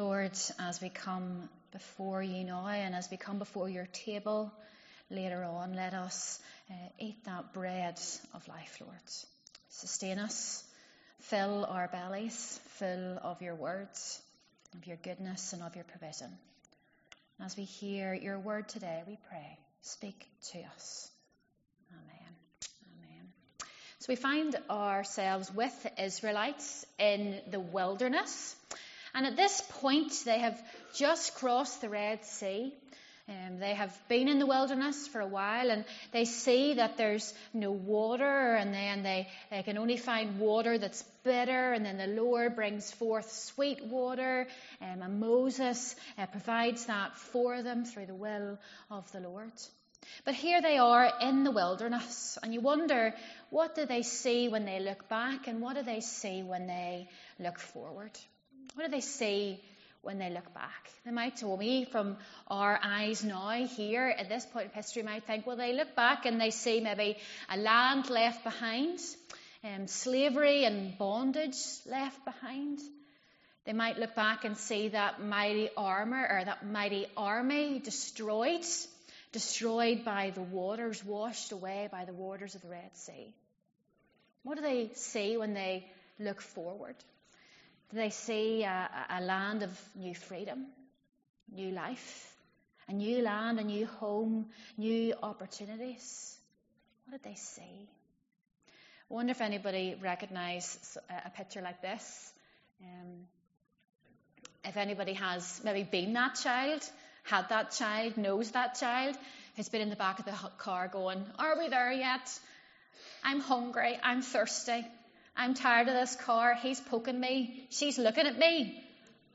Lord, as we come before you now and as we come before your table later on, let us uh, eat that bread of life, Lord. Sustain us, fill our bellies, full of your words, of your goodness, and of your provision. As we hear your word today, we pray, speak to us. Amen. Amen. So we find ourselves with the Israelites in the wilderness. And at this point, they have just crossed the Red Sea. Um, they have been in the wilderness for a while and they see that there's no water and then they, they can only find water that's bitter and then the Lord brings forth sweet water um, and Moses uh, provides that for them through the will of the Lord. But here they are in the wilderness and you wonder what do they see when they look back and what do they see when they look forward? What do they see when they look back? They might tell me from our eyes now here at this point of history might think, well, they look back and they see maybe a land left behind, um, slavery and bondage left behind. They might look back and see that mighty armor or that mighty army destroyed, destroyed by the waters, washed away by the waters of the Red Sea. What do they see when they look forward? They see a, a land of new freedom, new life, a new land, a new home, new opportunities? What did they see? I wonder if anybody recognised a picture like this. Um, if anybody has maybe been that child, had that child, knows that child, who's been in the back of the car going, Are we there yet? I'm hungry, I'm thirsty, I'm tired of this car. He's poking me. She's looking at me.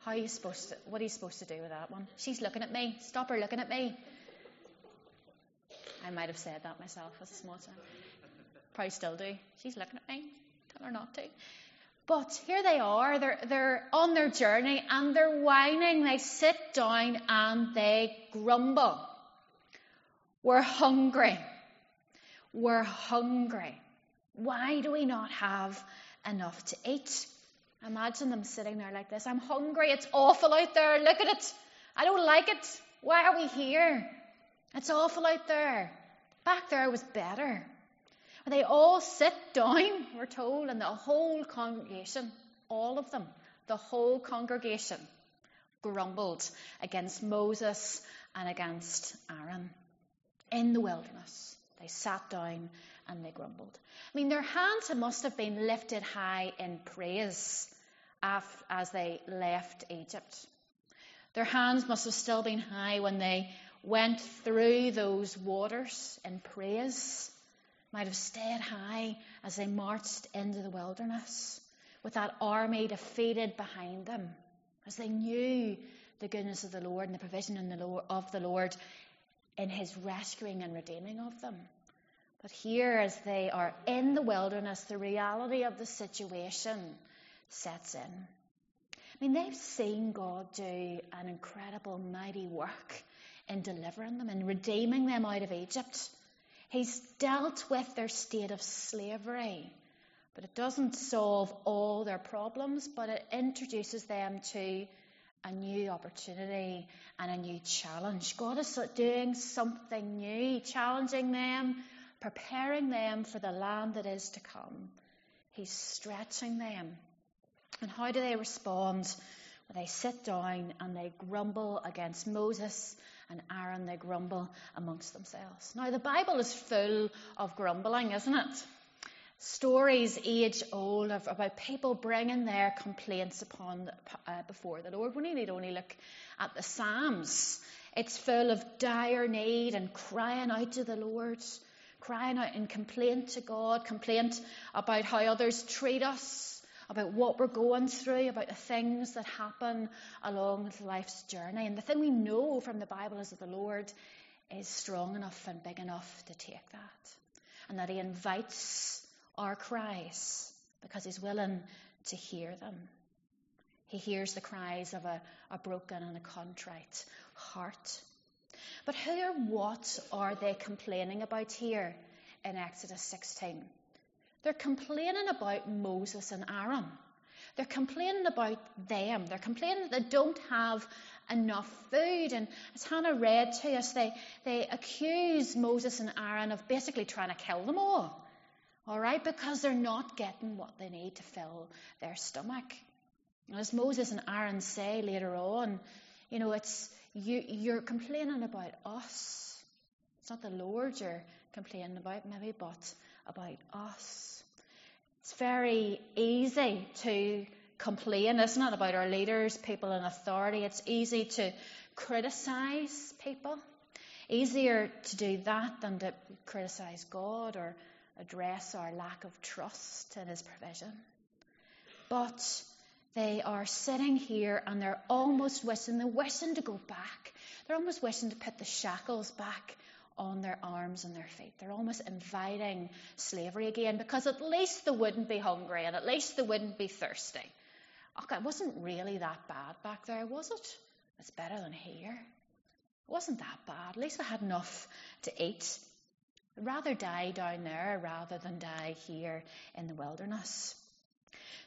How are you supposed to, what are you supposed to do with that one? She's looking at me. Stop her looking at me. I might have said that myself as a small child. Probably still do. She's looking at me. Tell her not to. But here they are. They're, they're on their journey and they're whining. They sit down and they grumble. We're hungry. We're hungry. Why do we not have enough to eat? Imagine them sitting there like this. I'm hungry. It's awful out there. Look at it. I don't like it. Why are we here? It's awful out there. Back there was better. And They all sit down, we're told, and the whole congregation, all of them, the whole congregation grumbled against Moses and against Aaron in the wilderness. They sat down and they grumbled. I mean, their hands must have been lifted high in praise as they left Egypt. Their hands must have still been high when they went through those waters in praise. Might have stayed high as they marched into the wilderness with that army defeated behind them, as they knew the goodness of the Lord and the provision of the Lord in his rescuing and redeeming of them. But here, as they are in the wilderness, the reality of the situation sets in. I mean, they've seen God do an incredible, mighty work in delivering them and redeeming them out of Egypt. He's dealt with their state of slavery, but it doesn't solve all their problems, but it introduces them to a new opportunity and a new challenge. God is doing something new, challenging them preparing them for the land that is to come. He's stretching them. And how do they respond? Well, they sit down and they grumble against Moses and Aaron. They grumble amongst themselves. Now, the Bible is full of grumbling, isn't it? Stories age old of, about people bringing their complaints upon uh, before the Lord. We need only look at the Psalms. It's full of dire need and crying out to the Lord crying out in complaint to God, complaint about how others treat us, about what we're going through, about the things that happen along life's journey. And the thing we know from the Bible is that the Lord is strong enough and big enough to take that. And that He invites our cries because He's willing to hear them. He hears the cries of a, a broken and a contrite heart. But who or what are they complaining about here in Exodus 16? They're complaining about Moses and Aaron. They're complaining about them. They're complaining that they don't have enough food. And as Hannah read to us, they, they accuse Moses and Aaron of basically trying to kill them all. All right, because they're not getting what they need to fill their stomach. And as Moses and Aaron say later on, you know, it's you, you're complaining about us. It's not the Lord you're complaining about, maybe, but about us. It's very easy to complain, isn't it, about our leaders, people in authority. It's easy to criticize people. Easier to do that than to criticize God or address our lack of trust in His provision. But they are sitting here and they're almost wishing, they're wishing to go back. They're almost wishing to put the shackles back on their arms and their feet. They're almost inviting slavery again because at least they wouldn't be hungry and at least they wouldn't be thirsty. Okay, it wasn't really that bad back there, was it? It's better than here. It wasn't that bad. At least I had enough to eat. I'd rather die down there rather than die here in the wilderness.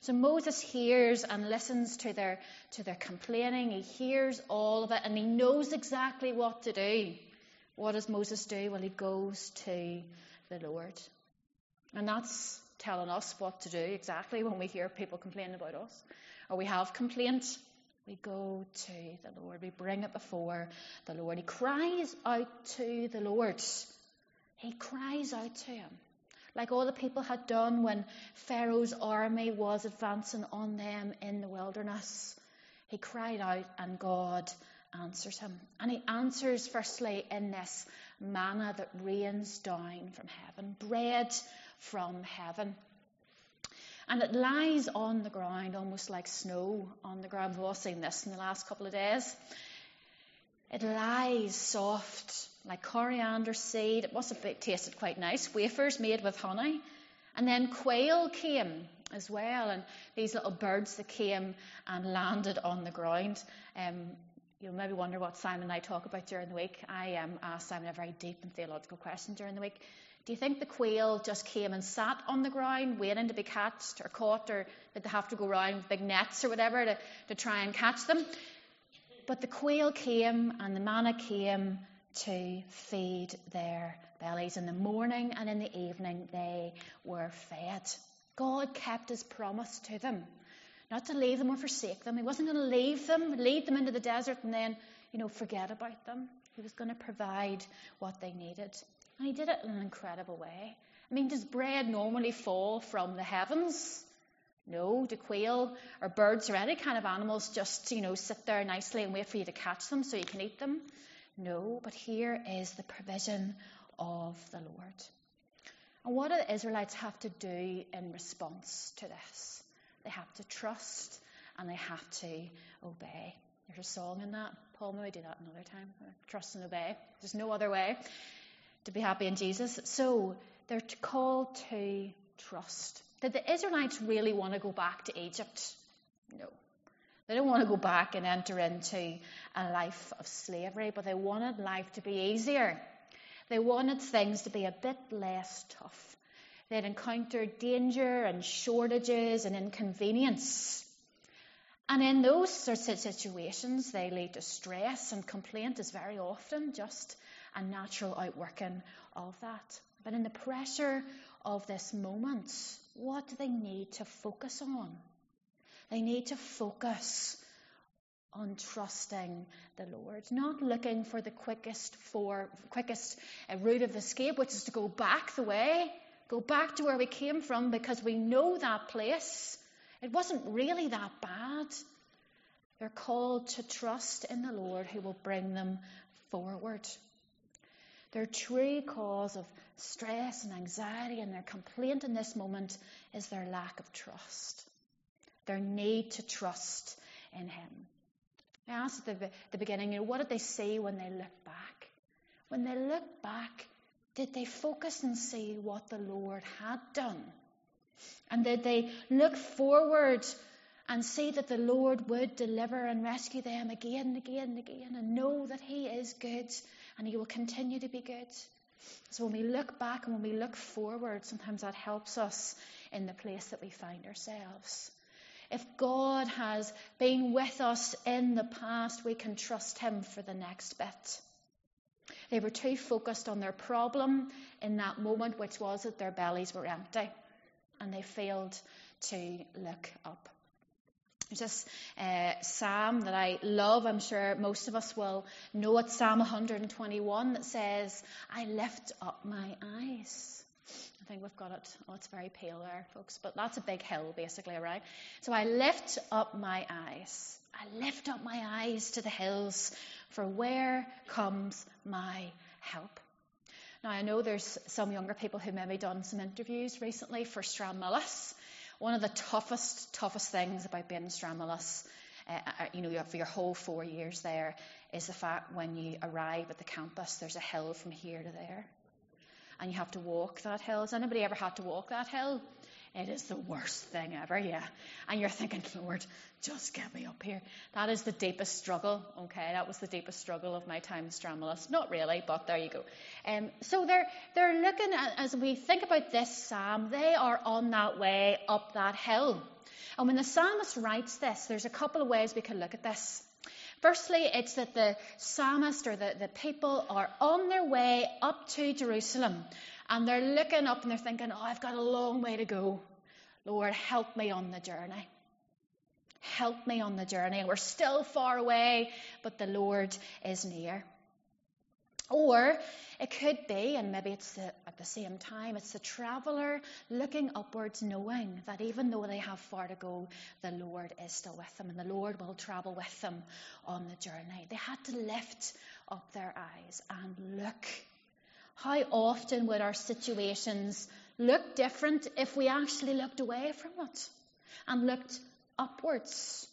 So Moses hears and listens to their, to their complaining. He hears all of it and he knows exactly what to do. What does Moses do? Well, he goes to the Lord. And that's telling us what to do exactly when we hear people complaining about us or we have complaint. We go to the Lord. We bring it before the Lord. He cries out to the Lord. He cries out to him like all the people had done when Pharaoh's army was advancing on them in the wilderness. He cried out, and God answers him. And he answers firstly in this manna that rains down from heaven, bread from heaven. And it lies on the ground almost like snow on the ground. We've all seen this in the last couple of days. It lies soft like coriander seed. It must have tasted quite nice. Wafers made with honey. And then quail came as well, and these little birds that came and landed on the ground. Um, you'll maybe wonder what Simon and I talk about during the week. I um, asked Simon a very deep and theological question during the week. Do you think the quail just came and sat on the ground waiting to be catched or caught, or did they have to go around with big nets or whatever to, to try and catch them? But the quail came and the manna came to feed their bellies. In the morning and in the evening, they were fed. God kept his promise to them, not to leave them or forsake them. He wasn't going to leave them, lead them into the desert, and then, you know, forget about them. He was going to provide what they needed. And he did it in an incredible way. I mean, does bread normally fall from the heavens? No. Do quail or birds or any kind of animals just, you know, sit there nicely and wait for you to catch them so you can eat them? No, but here is the provision of the Lord. And what do the Israelites have to do in response to this? They have to trust and they have to obey. There's a song in that. Paul, may do that another time. Trust and obey. There's no other way to be happy in Jesus. So they're called to trust. Did the Israelites really want to go back to Egypt? No. They don't want to go back and enter into a life of slavery, but they wanted life to be easier. They wanted things to be a bit less tough. They'd encountered danger and shortages and inconvenience. And in those sorts of situations, they lead to stress, and complaint is very often just a natural outworking of that. But in the pressure of this moment, what do they need to focus on? They need to focus on trusting the Lord, not looking for the quickest for quickest uh, route of escape, which is to go back the way, go back to where we came from, because we know that place. It wasn't really that bad. They're called to trust in the Lord who will bring them forward. Their true cause of stress and anxiety and their complaint in this moment is their lack of trust their need to trust in Him. I asked at the, the beginning, you know, what did they see when they looked back? When they looked back, did they focus and see what the Lord had done? And did they look forward and see that the Lord would deliver and rescue them again and again and again and know that He is good and He will continue to be good? So when we look back and when we look forward, sometimes that helps us in the place that we find ourselves. If God has been with us in the past, we can trust Him for the next bit. They were too focused on their problem in that moment, which was that their bellies were empty, and they failed to look up. There's this uh, psalm that I love. I'm sure most of us will know it. Psalm 121 that says, I lift up my eyes. I think we've got it. Oh, it's very pale there, folks. But that's a big hill, basically, right? So I lift up my eyes. I lift up my eyes to the hills, for where comes my help? Now, I know there's some younger people who maybe done some interviews recently for Stranmillis. One of the toughest, toughest things about being in Stranmillis, uh, uh, you know, for your whole four years there, is the fact when you arrive at the campus, there's a hill from here to there. And you have to walk that hill. Has anybody ever had to walk that hill? It is the worst thing ever, yeah. And you're thinking, Lord, just get me up here. That is the deepest struggle, okay? That was the deepest struggle of my time in Stranmillis. Not really, but there you go. Um, so they're, they're looking at, as we think about this psalm, they are on that way up that hill. And when the psalmist writes this, there's a couple of ways we can look at this. Firstly, it's that the psalmist or the, the people are on their way up to Jerusalem and they're looking up and they're thinking, oh, I've got a long way to go. Lord, help me on the journey. Help me on the journey. We're still far away, but the Lord is near. Or it could be, and maybe it's the, at the same time, it's the traveller looking upwards, knowing that even though they have far to go, the Lord is still with them and the Lord will travel with them on the journey. They had to lift up their eyes and look how often would our situations look different if we actually looked away from it and looked upwards?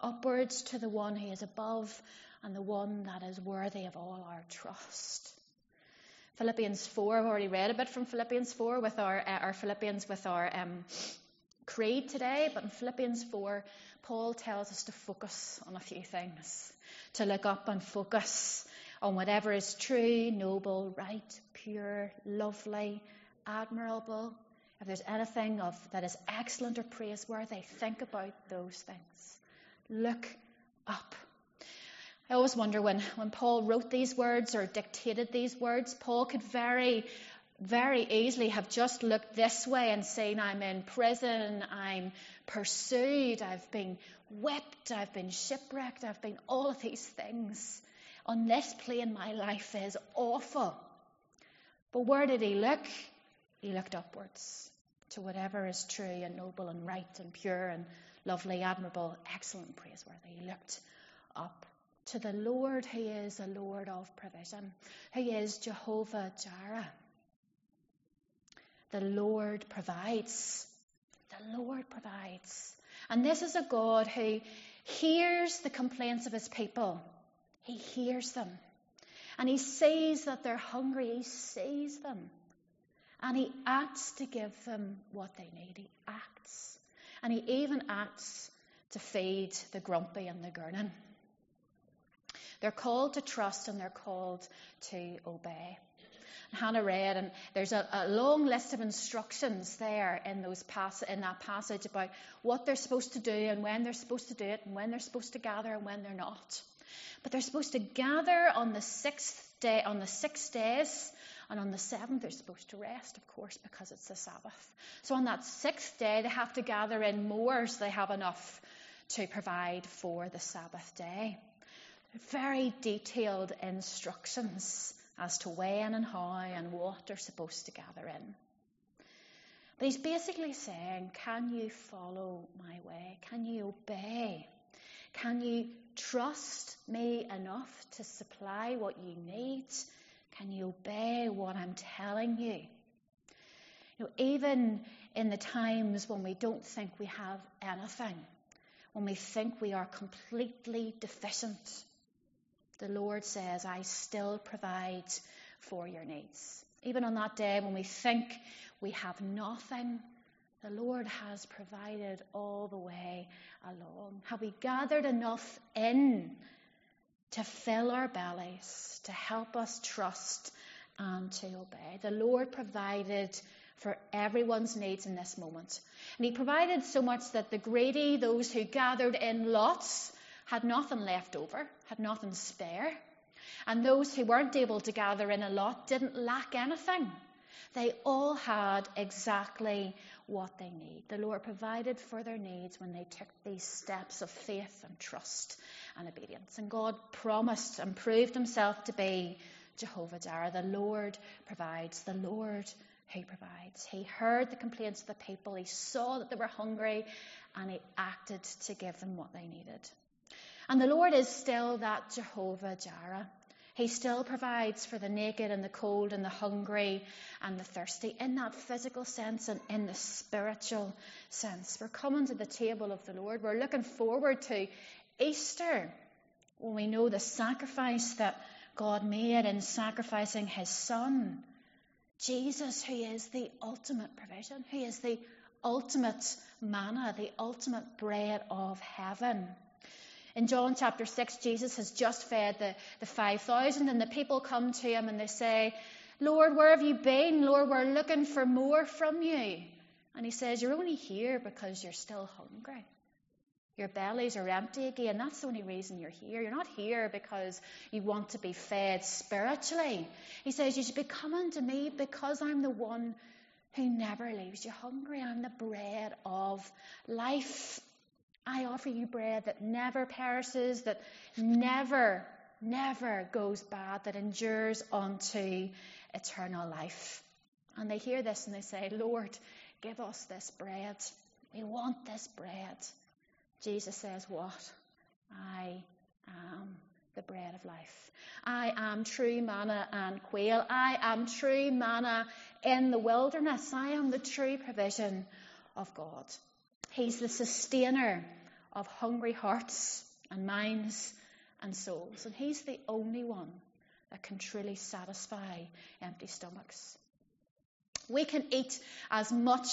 Upwards to the one who is above and the one that is worthy of all our trust. Philippians 4, I've already read a bit from Philippians 4 with our, uh, our Philippians with our um, creed today, but in Philippians 4, Paul tells us to focus on a few things, to look up and focus on whatever is true, noble, right, pure, lovely, admirable. If there's anything of, that is excellent or praiseworthy, think about those things. Look up. I always wonder when, when Paul wrote these words or dictated these words, Paul could very, very easily have just looked this way and seen, I'm in prison, I'm pursued, I've been whipped, I've been shipwrecked, I've been all of these things on this plane, my life is awful. But where did he look? He looked upwards to whatever is true and noble and right and pure and lovely, admirable, excellent, praiseworthy. He looked up to the Lord who is a Lord of provision, who is Jehovah Jireh. The Lord provides. The Lord provides. And this is a God who hears the complaints of his people he hears them. And he sees that they're hungry. He sees them. And he acts to give them what they need. He acts. And he even acts to feed the grumpy and the gurning. They're called to trust and they're called to obey. Hannah read, and there's a, a, long list of instructions there in those pass, in that passage about what they're supposed to do and when they're supposed to do it and when they're supposed to gather and when they're not. But they're supposed to gather on the sixth day, on the six days, and on the seventh they're supposed to rest, of course, because it's the Sabbath. So on that sixth day they have to gather in more so they have enough to provide for the Sabbath day. Very detailed instructions as to when and how and what they're supposed to gather in. But he's basically saying, Can you follow my way? Can you obey? Can you trust me enough to supply what you need? Can you obey what I'm telling you? You know, even in the times when we don't think we have anything, when we think we are completely deficient, the Lord says, I still provide for your needs. Even on that day when we think we have nothing, the Lord has provided all the way along. Have we gathered enough in to fill our bellies, to help us trust and to obey? The Lord provided for everyone's needs in this moment. And he provided so much that the greedy, those who gathered in lots, had nothing left over, had nothing spare. And those who weren't able to gather in a lot didn't lack anything. They all had exactly what they need. The Lord provided for their needs when they took these steps of faith and trust and obedience. And God promised and proved himself to be Jehovah Jireh. The Lord provides. The Lord who provides. He heard the complaints of the people. He saw that they were hungry and he acted to give them what they needed. And the Lord is still that Jehovah Jireh. He still provides for the naked and the cold and the hungry and the thirsty in that physical sense and in the spiritual sense. We're coming to the table of the Lord. We're looking forward to Easter when we know the sacrifice that God made in sacrificing his son. Jesus, who is the ultimate provision, who is the ultimate manna, the ultimate bread of heaven. In John chapter 6, Jesus has just fed the, the 5,000, and the people come to him and they say, Lord, where have you been? Lord, we're looking for more from you. And he says, You're only here because you're still hungry. Your bellies are empty again. That's the only reason you're here. You're not here because you want to be fed spiritually. He says, You should be coming to me because I'm the one who never leaves you hungry. I'm the bread of life. I offer you bread that never perishes, that never, never goes bad, that endures unto eternal life. And they hear this and they say, Lord, give us this bread. We want this bread. Jesus says, What? I am the bread of life. I am true manna and quail. I am true manna in the wilderness. I am the true provision of God. He's the sustainer of hungry hearts and minds and souls. And He's the only one that can truly satisfy empty stomachs. We can eat as much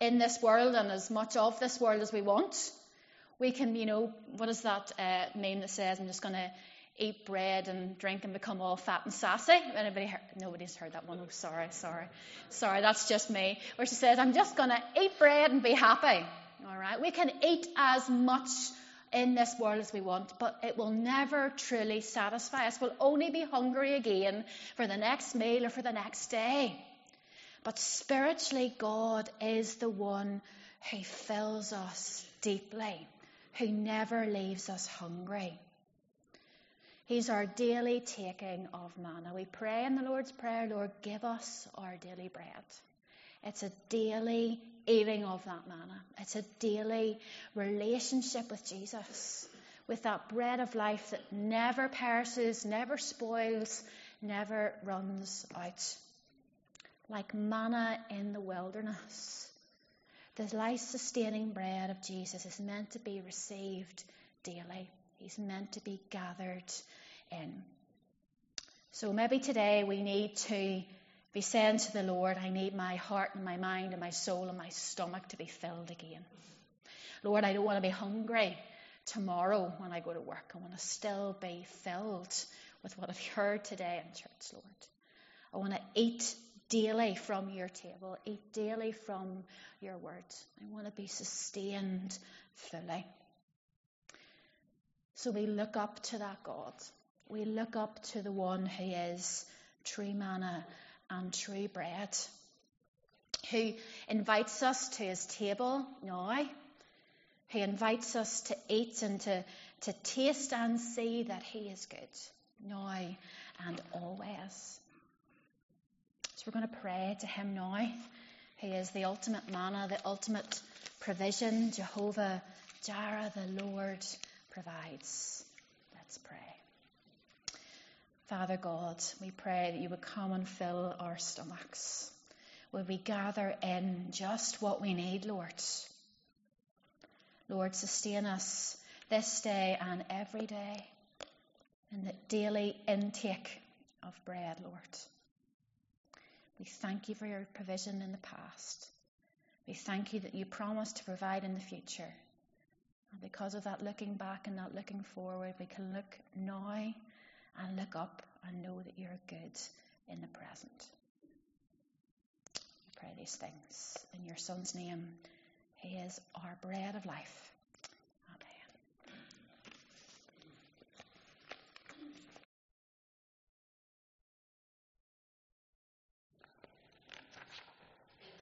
in this world and as much of this world as we want. We can, you know, what is that uh, meme that says, I'm just going to eat bread and drink and become all fat and sassy. Anybody heard? Nobody's heard that one. Oh, sorry, sorry, sorry. That's just me. Where she says, "I'm just going to eat bread and be happy." All right. We can eat as much in this world as we want, but it will never truly satisfy us. We'll only be hungry again for the next meal or for the next day. But spiritually, God is the one who fills us deeply, who never leaves us hungry. He's our daily taking of manna. We pray in the Lord's Prayer, Lord, give us our daily bread. It's a daily eating of that manna. It's a daily relationship with Jesus, with that bread of life that never perishes, never spoils, never runs out. Like manna in the wilderness. The life sustaining bread of Jesus is meant to be received daily. He's meant to be gathered in. So maybe today we need to be saying to the Lord, I need my heart and my mind and my soul and my stomach to be filled again. Lord, I don't want to be hungry tomorrow when I go to work. I want to still be filled with what I've heard today in church, Lord. I want to eat daily from your table, eat daily from your word. I want to be sustained fully. So we look up to that God. We look up to the one who is true manna and true bread, who invites us to his table now, who invites us to eat and to, to taste and see that he is good now and always. So we're going to pray to him now. He is the ultimate manna, the ultimate provision. Jehovah Jireh, the Lord provides. Let's pray. Father God, we pray that you would come and fill our stomachs. Would we gather in just what we need, Lord? Lord, sustain us this day and every day in the daily intake of bread, Lord. We thank you for your provision in the past. We thank you that you promise to provide in the future. And because of that looking back and not looking forward, we can look now and look up and know that you're good in the present. Pray these things in your Son's name. He is our bread of life.